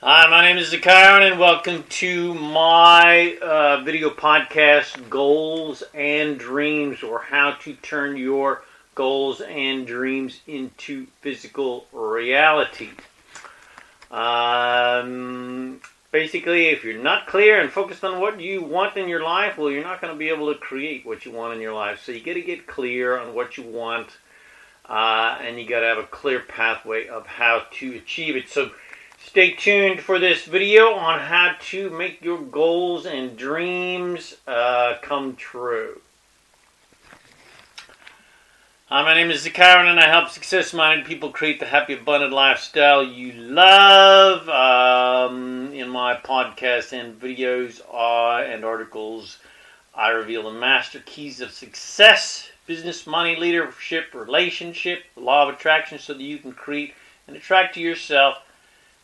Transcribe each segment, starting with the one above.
Hi, my name is ZaKaiRan, and welcome to my uh, video podcast, Goals and Dreams, or how to turn your goals and dreams into physical reality. Um, basically, if you're not clear and focused on what you want in your life, well, you're not going to be able to create what you want in your life. So you got to get clear on what you want, uh, and you got to have a clear pathway of how to achieve it. So stay tuned for this video on how to make your goals and dreams uh, come true. Hi, my name is ZaKaiRan, and I help success-minded people create the happy, abundant lifestyle you love. Um, in my podcast and videos uh, and articles, I reveal the master keys of success, business, money, leadership, relationship, law of attraction, so that you can create and attract to yourself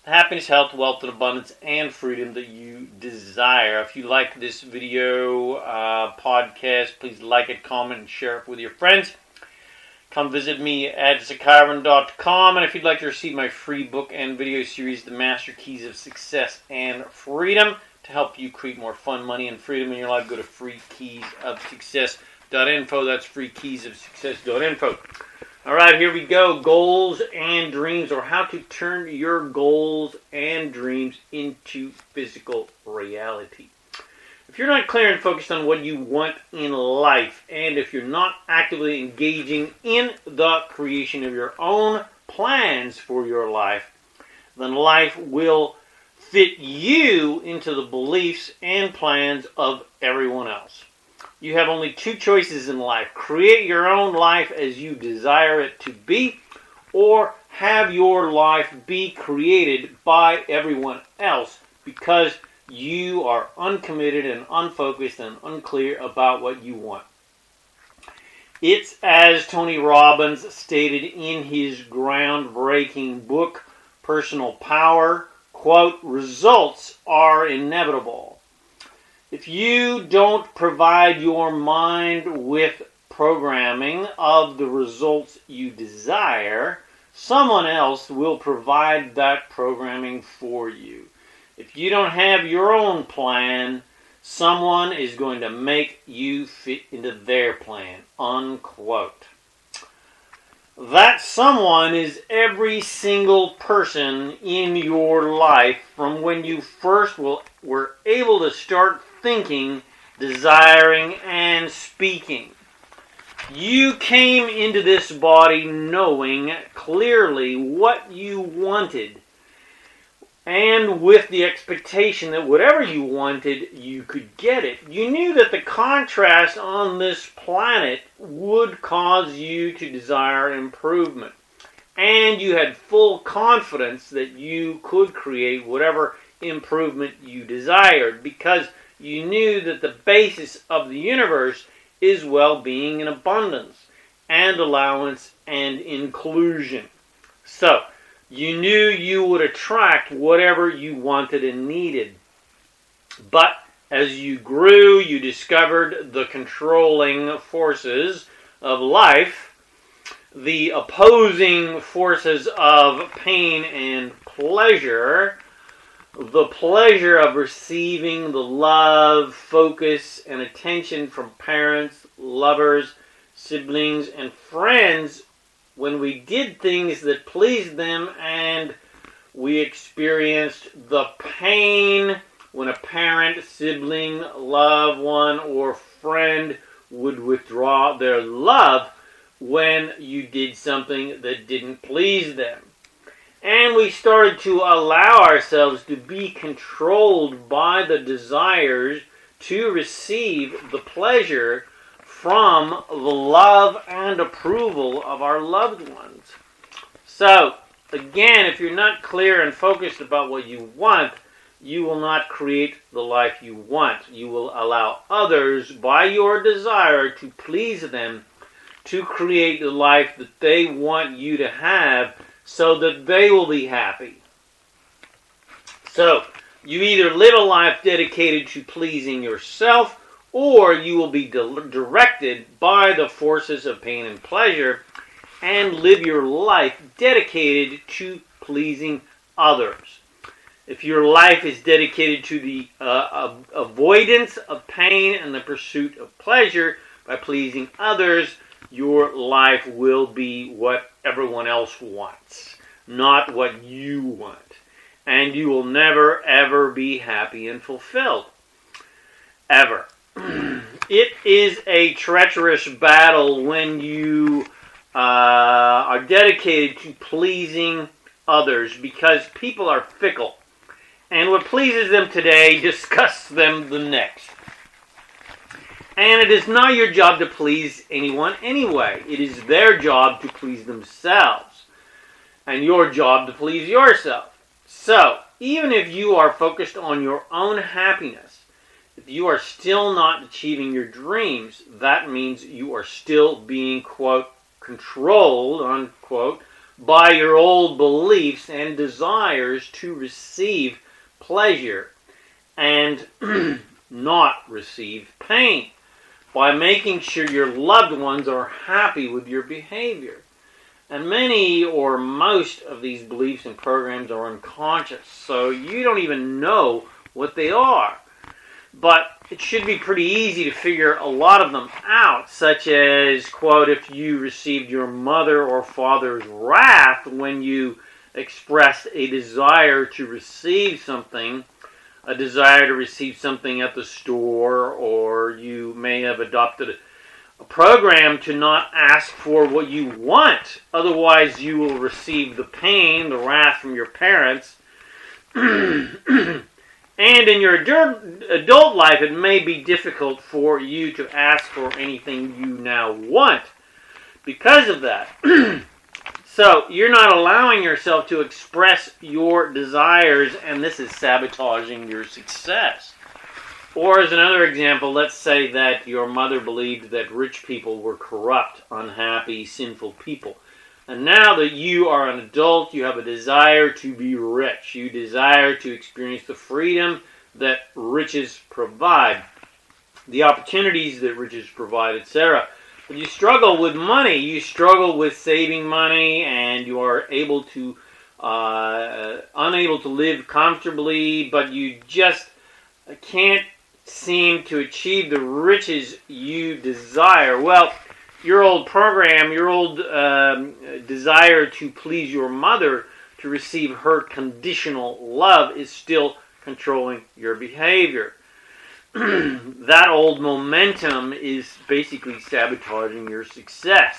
happiness, health, wealth, and abundance, and freedom that you desire. If you like this video uh, podcast, please like it, comment, and share it with your friends. Come visit me at zakairan.com. And if you'd like to receive my free book and video series, The Master Keys of Success and Freedom, to help you create more fun, money, and freedom in your life, go to freekeysofsuccess.info. That's freekeysofsuccess.info. All right, here we go. Goals and dreams, or how to turn your goals and dreams into physical reality. If you're not clear and focused on what you want in life, and if you're not actively engaging in the creation of your own plans for your life, then life will fit you into the beliefs and plans of everyone else. You have only two choices in life create your own life as you desire it to be, or have your life be created by everyone else because you are uncommitted and unfocused and unclear about what you want. It's as Tony Robbins stated in his groundbreaking book, Personal Power, quote, results are inevitable. If you don't provide your mind with programming of the results you desire, someone else will provide that programming for you. If you don't have your own plan, someone is going to make you fit into their plan. Unquote. That someone is every single person in your life from when you first will, were able to start thinking, desiring, and speaking. You came into this body knowing clearly what you wanted and with the expectation that whatever you wanted, you could get it. You knew that the contrast on this planet would cause you to desire improvement. And you had full confidence that you could create whatever improvement you desired because you knew that the basis of the universe is well being and abundance and allowance and inclusion. So, you knew you would attract whatever you wanted and needed. But as you grew, you discovered the controlling forces of life, the opposing forces of pain and pleasure, the pleasure of receiving the love, focus, and attention from parents, lovers, siblings, and friends when we did things that pleased them and we experienced the pain when a parent, sibling, loved one, or friend would withdraw their love when you did something that didn't please them. And we started to allow ourselves to be controlled by the desires to receive the pleasure from the love and approval of our loved ones. So, again, if you're not clear and focused about what you want, you will not create the life you want. You will allow others, by your desire to please them, to create the life that they want you to have so that they will be happy. So, you either live a life dedicated to pleasing yourself or you will be directed by the forces of pain and pleasure and live your life dedicated to pleasing others. if your life is dedicated to the uh, avoidance of pain and the pursuit of pleasure by pleasing others, your life will be what everyone else wants, not what you want. And you will never, ever be happy and fulfilled. Ever. it is a treacherous battle when you uh, are dedicated to pleasing others because people are fickle and what pleases them today disgusts them the next. And it is not your job to please anyone anyway. It is their job to please themselves, and your job to please yourself. So, even if you are focused on your own happiness, if you are still not achieving your dreams, that means you are still being, quote, controlled, unquote, by your old beliefs and desires to receive pleasure and not receive pain by making sure your loved ones are happy with your behavior. And many or most of these beliefs and programs are unconscious, so you don't even know what they are. But it should be pretty easy to figure a lot of them out, such as, quote, if you received your mother or father's wrath when you expressed a desire to receive something, a desire to receive something at the store, or you may have adopted a program to not ask for what you want. Otherwise, you will receive the pain, the wrath from your parents. and in your adult life, it may be difficult for you to ask for anything you now want because of that. So you're not allowing yourself to express your desires, and this is sabotaging your success. Or, as another example, let's say that your mother believed that rich people were corrupt, unhappy, sinful people. And now that you are an adult, you have a desire to be rich. You desire to experience the freedom that riches provide, the opportunities that riches provide, etc you struggle with money, you struggle with saving money, and you are able to uh, unable to live comfortably, but you just can't seem to achieve the riches you desire. Well, your old program, your old um, desire to please your mother, to receive her conditional love, is still controlling your behavior. that old momentum is basically sabotaging your success.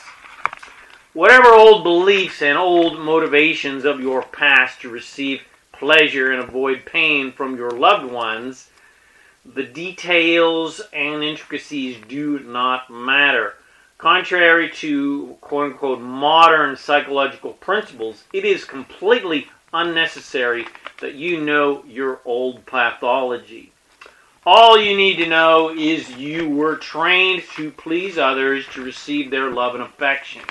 Whatever old beliefs and old motivations of your past to receive pleasure and avoid pain from your loved ones, the details and intricacies do not matter. Contrary to quote unquote modern psychological principles, it is completely unnecessary that you know your old pathology. All you need to know is you were trained to please others to receive their love and affection.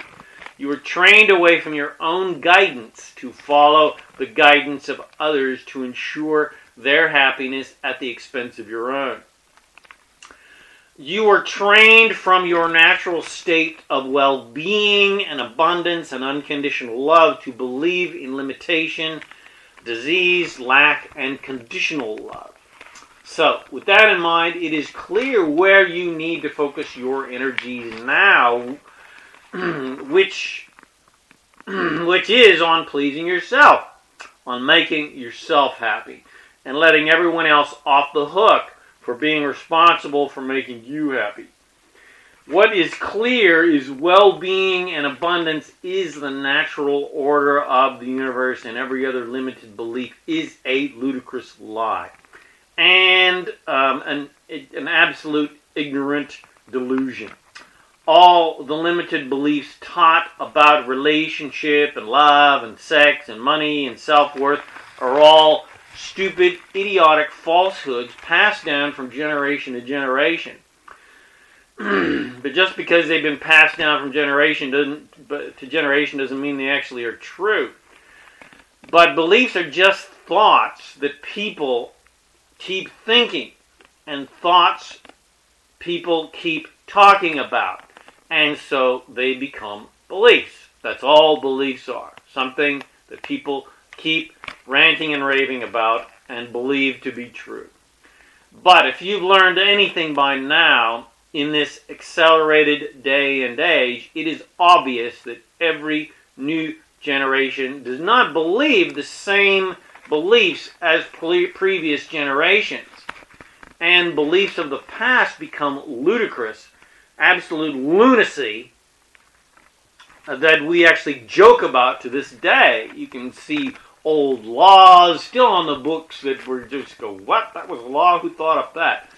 You were trained away from your own guidance to follow the guidance of others to ensure their happiness at the expense of your own. You were trained from your natural state of well being and abundance and unconditional love to believe in limitation, disease, lack, and conditional love. So, with that in mind, it is clear where you need to focus your energies now, which which is on pleasing yourself, on making yourself happy, and letting everyone else off the hook for being responsible for making you happy. What is clear is well being and abundance is the natural order of the universe, and every other limited belief is a ludicrous lie and um, an, an absolute ignorant delusion. All the limited beliefs taught about relationship and love and sex and money and self worth are all stupid, idiotic falsehoods passed down from generation to generation. but just because they've been passed down from generation doesn't to generation doesn't mean they actually are true. But beliefs are just thoughts that people keep thinking and thoughts people keep talking about. And so they become beliefs. That's all beliefs are. Something that people keep ranting and raving about and believe to be true. But if you've learned anything by now in this accelerated day and age, it is obvious that every new generation does not believe the same beliefs as previous generations. And beliefs of the past become ludicrous, absolute lunacy uh, that we actually joke about to this day. You can see old laws still on the books that were just go, what? That was a law? Who thought up that?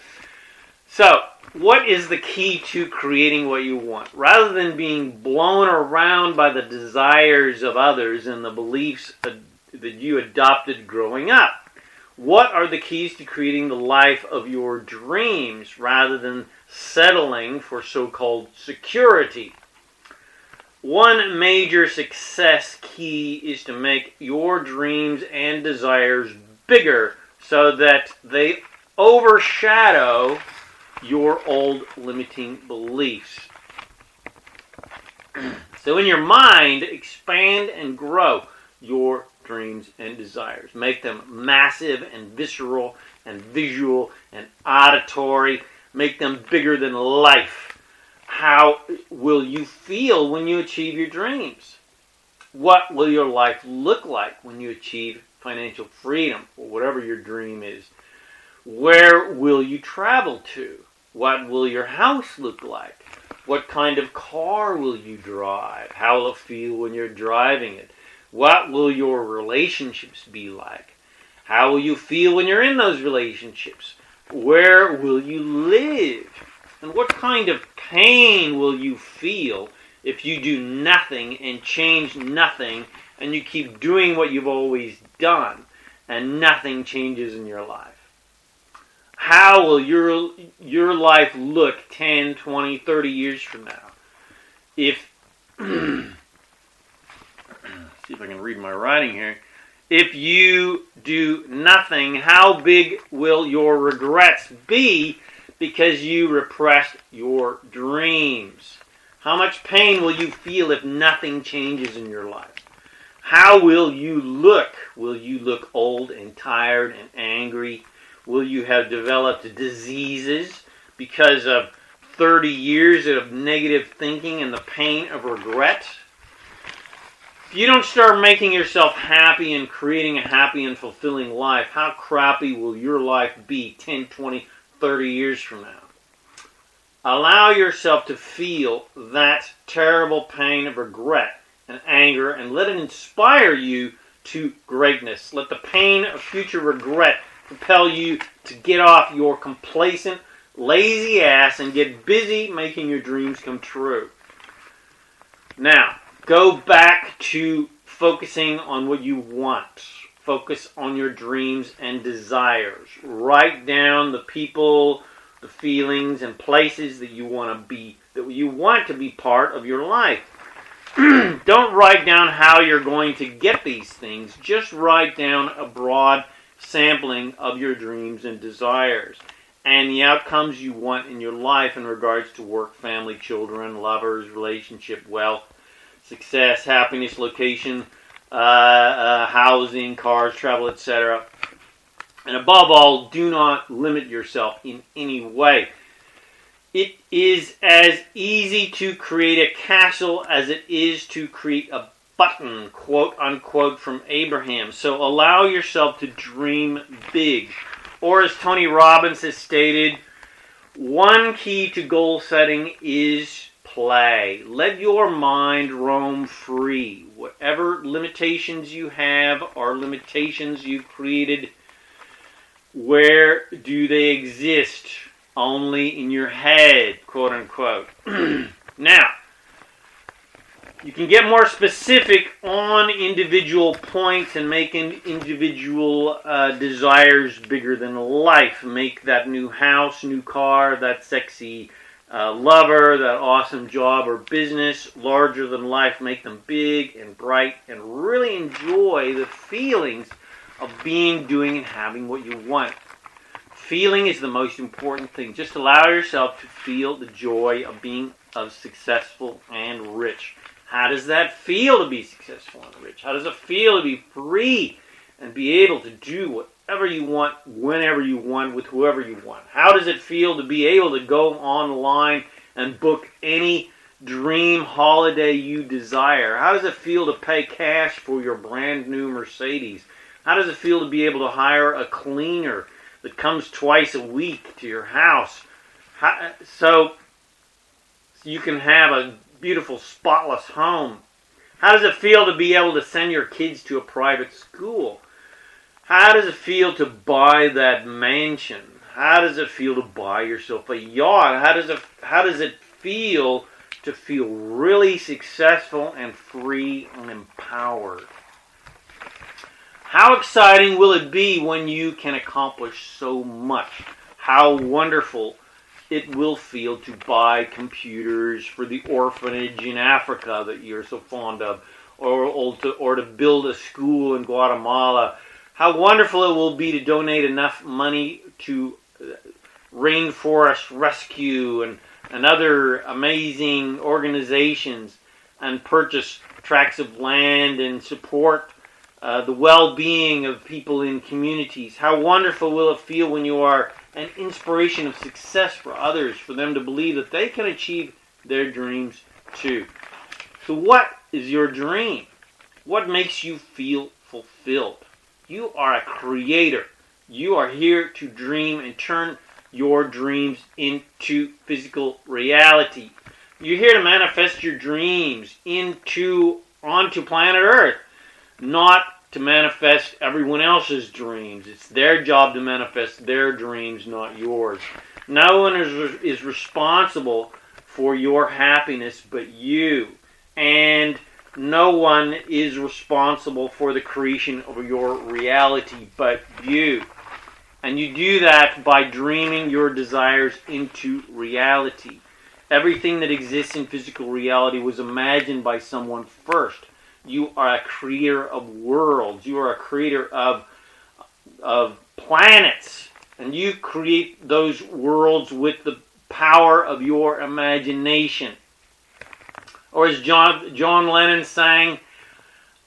So, what is the key to creating what you want? Rather than being blown around by the desires of others and the beliefs uh, that you adopted growing up, what are the keys to creating the life of your dreams rather than settling for so called security? One major success key is to make your dreams and desires bigger so that they overshadow your old limiting beliefs. so, in your mind, expand and grow your dreams and desires. Make them massive and visceral and visual and auditory. Make them bigger than life how will you feel when you achieve your dreams? What will your life look like when you achieve financial freedom or whatever your dream is? Where will you travel to? What will your house look like? What kind of car will you drive? How will it feel when you're driving it? What will your relationships be like? How will you feel when you're in those relationships? Where will you live? And what kind of pain will you feel if you do nothing and change nothing and you keep doing what you've always done and nothing changes in your life? How will your your life look 10, 20, 30 years from now? If see if I can read my writing here. If you do nothing, how big will your regrets be because you repressed your dreams? How much pain will you feel if nothing changes in your life? How will you look? Will you look old and tired and angry? Will you have developed diseases because of 30 years of negative thinking and the pain of regret? If you don't start making yourself happy and creating a happy and fulfilling life, how crappy will your life be 10, 20, 30 years from now. Allow yourself to feel that terrible pain of regret and anger and let it inspire you to greatness. Let the pain of future regret propel you to get off your complacent, lazy ass and get busy making your dreams come true. Now, go back to focusing on what you want. Focus on your dreams and desires. Write down the people, the feelings, and places that you want to be, that you want to be part of your life. Don't write down how you're going to get these things. Just write down a broad sampling of your dreams and desires and the outcomes you want in your life in regards to work, family, children, lovers, relationship, wealth, success, happiness, location, uh, uh, housing, cars, travel, etc. And above all, do not limit yourself in any way. It is as easy to create a castle as it is to create a button, quote unquote, from Abraham. So allow yourself to dream big. Or as Tony Robbins has stated, one key to goal setting is play. Let your mind roam free. Whatever limitations you have are limitations you've created. Where do they exist? Only in your head, quote unquote. now, you can get more specific on individual points and make individual uh, desires bigger than life. Make that new house, new car, that sexy uh, lover, that awesome job or business, larger than life, make them big and bright and really enjoy the feelings of being, doing, and having what you want. Feeling is the most important thing. Just allow yourself to feel the joy of being of successful and rich. How does that feel to be successful and rich? How does it feel to be free and be able to do whatever you want, whenever you want, with whoever you want? How does it feel to be able to go online and book any dream holiday you desire? How does it feel to pay cash for your brand new Mercedes? How does it feel to be able to hire a cleaner that comes twice a week to your house? How, so you can have a beautiful, spotless home. How does it feel to be able to send your kids to a private school? How does it feel to buy that mansion? How does it feel to buy yourself a yacht? How does it how does it feel to feel really successful and free and empowered? How exciting will it be when you can accomplish so much? How wonderful it will feel to buy computers for the orphanage in Africa that you're so fond of, or, or, to, or to build a school in Guatemala. How wonderful it will be to donate enough money to rainforest rescue and, and other amazing organizations and purchase tracts of land and support uh, the well-being of people in communities. How wonderful will it feel when you are an inspiration of success for others, for them to believe that they can achieve their dreams too. So, what is your dream? What makes you feel fulfilled? You are a creator. You are here to dream and turn your dreams into physical reality. You're here to manifest your dreams into onto planet Earth, not to manifest everyone else's dreams. It's their job to manifest their dreams, not yours. No one is, is responsible for your happiness but you. And no one is responsible for the creation of your reality but you. And you do that by dreaming your desires into reality. Everything that exists in physical reality was imagined by someone first you are a creator of worlds. You are a creator of of planets, and you create those worlds with the power of your imagination. Or as John John Lennon sang,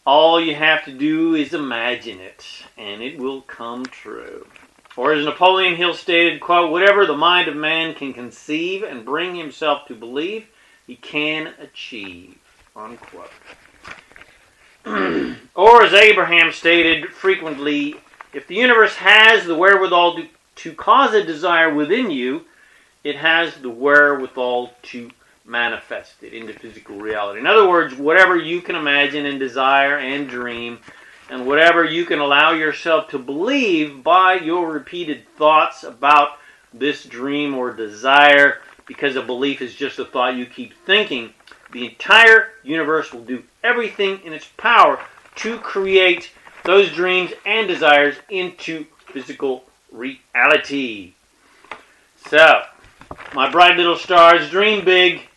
all you have to do is imagine it, and it will come true. Or as Napoleon Hill stated, quote, whatever the mind of man can conceive and bring himself to believe, he can achieve. Unquote. or as Abraham stated frequently, if the universe has the wherewithal to, to cause a desire within you, it has the wherewithal to manifest it into physical reality. In other words, whatever you can imagine and desire and dream, and whatever you can allow yourself to believe by your repeated thoughts about this dream or desire, because a belief is just a thought you keep thinking, the entire universe will do everything in its power to create those dreams and desires into physical reality. So, my bright little stars, dream big.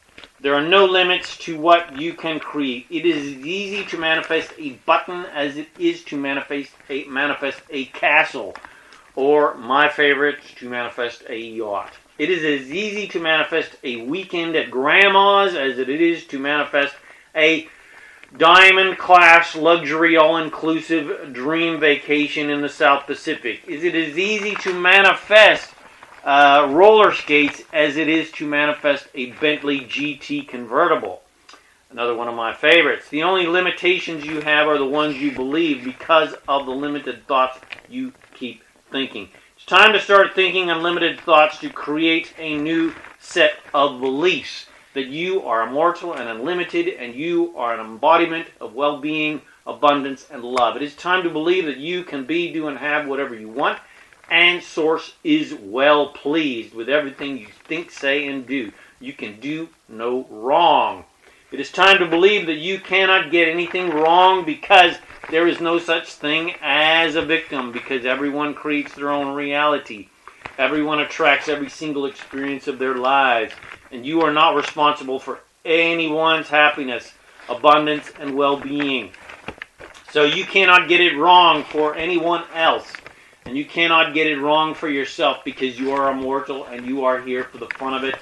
There are no limits to what you can create. It is as easy to manifest a button as it is to manifest a, manifest a castle, or my favorite, to manifest a yacht. It is as easy to manifest a weekend at grandma's as it is to manifest a diamond class luxury all inclusive dream vacation in the South Pacific. Is it as easy to manifest uh, roller skates as it is to manifest a Bentley GT convertible? Another one of my favorites. The only limitations you have are the ones you believe because of the limited thoughts you keep thinking. It's time to start thinking unlimited thoughts to create a new set of beliefs that you are immortal and unlimited and you are an embodiment of well being, abundance, and love. It is time to believe that you can be, do, and have whatever you want, and Source is well pleased with everything you think, say, and do. You can do no wrong. It is time to believe that you cannot get anything wrong because there is no such thing as a victim because everyone creates their own reality. Everyone attracts every single experience of their lives, and you are not responsible for anyone's happiness, abundance, and well being. So you cannot get it wrong for anyone else, and you cannot get it wrong for yourself because you are immortal and you are here for the fun of it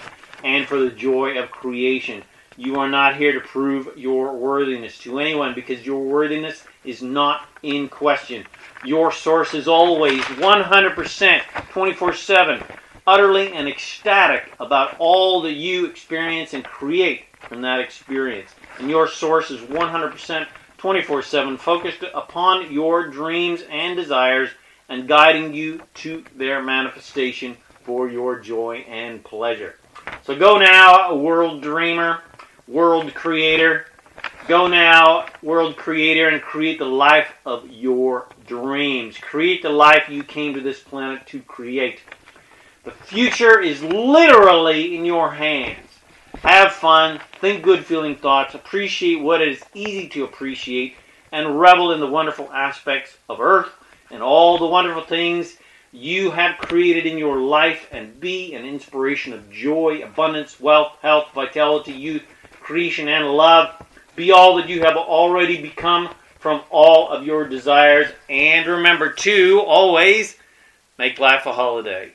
and for the joy of creation. You are not here to prove your worthiness to anyone because your worthiness is not in question. Your source is always 100%, 24 7, utterly and ecstatic about all that you experience and create from that experience. And your source is 100%, 24 7, focused upon your dreams and desires and guiding you to their manifestation for your joy and pleasure. So go now, world dreamer world creator. Go now, world creator, and create the life of your dreams. Create the life you came to this planet to create. The future is literally in your hands. Have fun, think good feeling thoughts, appreciate what is easy to appreciate, and revel in the wonderful aspects of Earth and all the wonderful things you have created in your life, and be an inspiration of joy, abundance, wealth, health, vitality, youth, creation, and love. Be all that you have already become from all of your desires. And remember to always make life a holiday.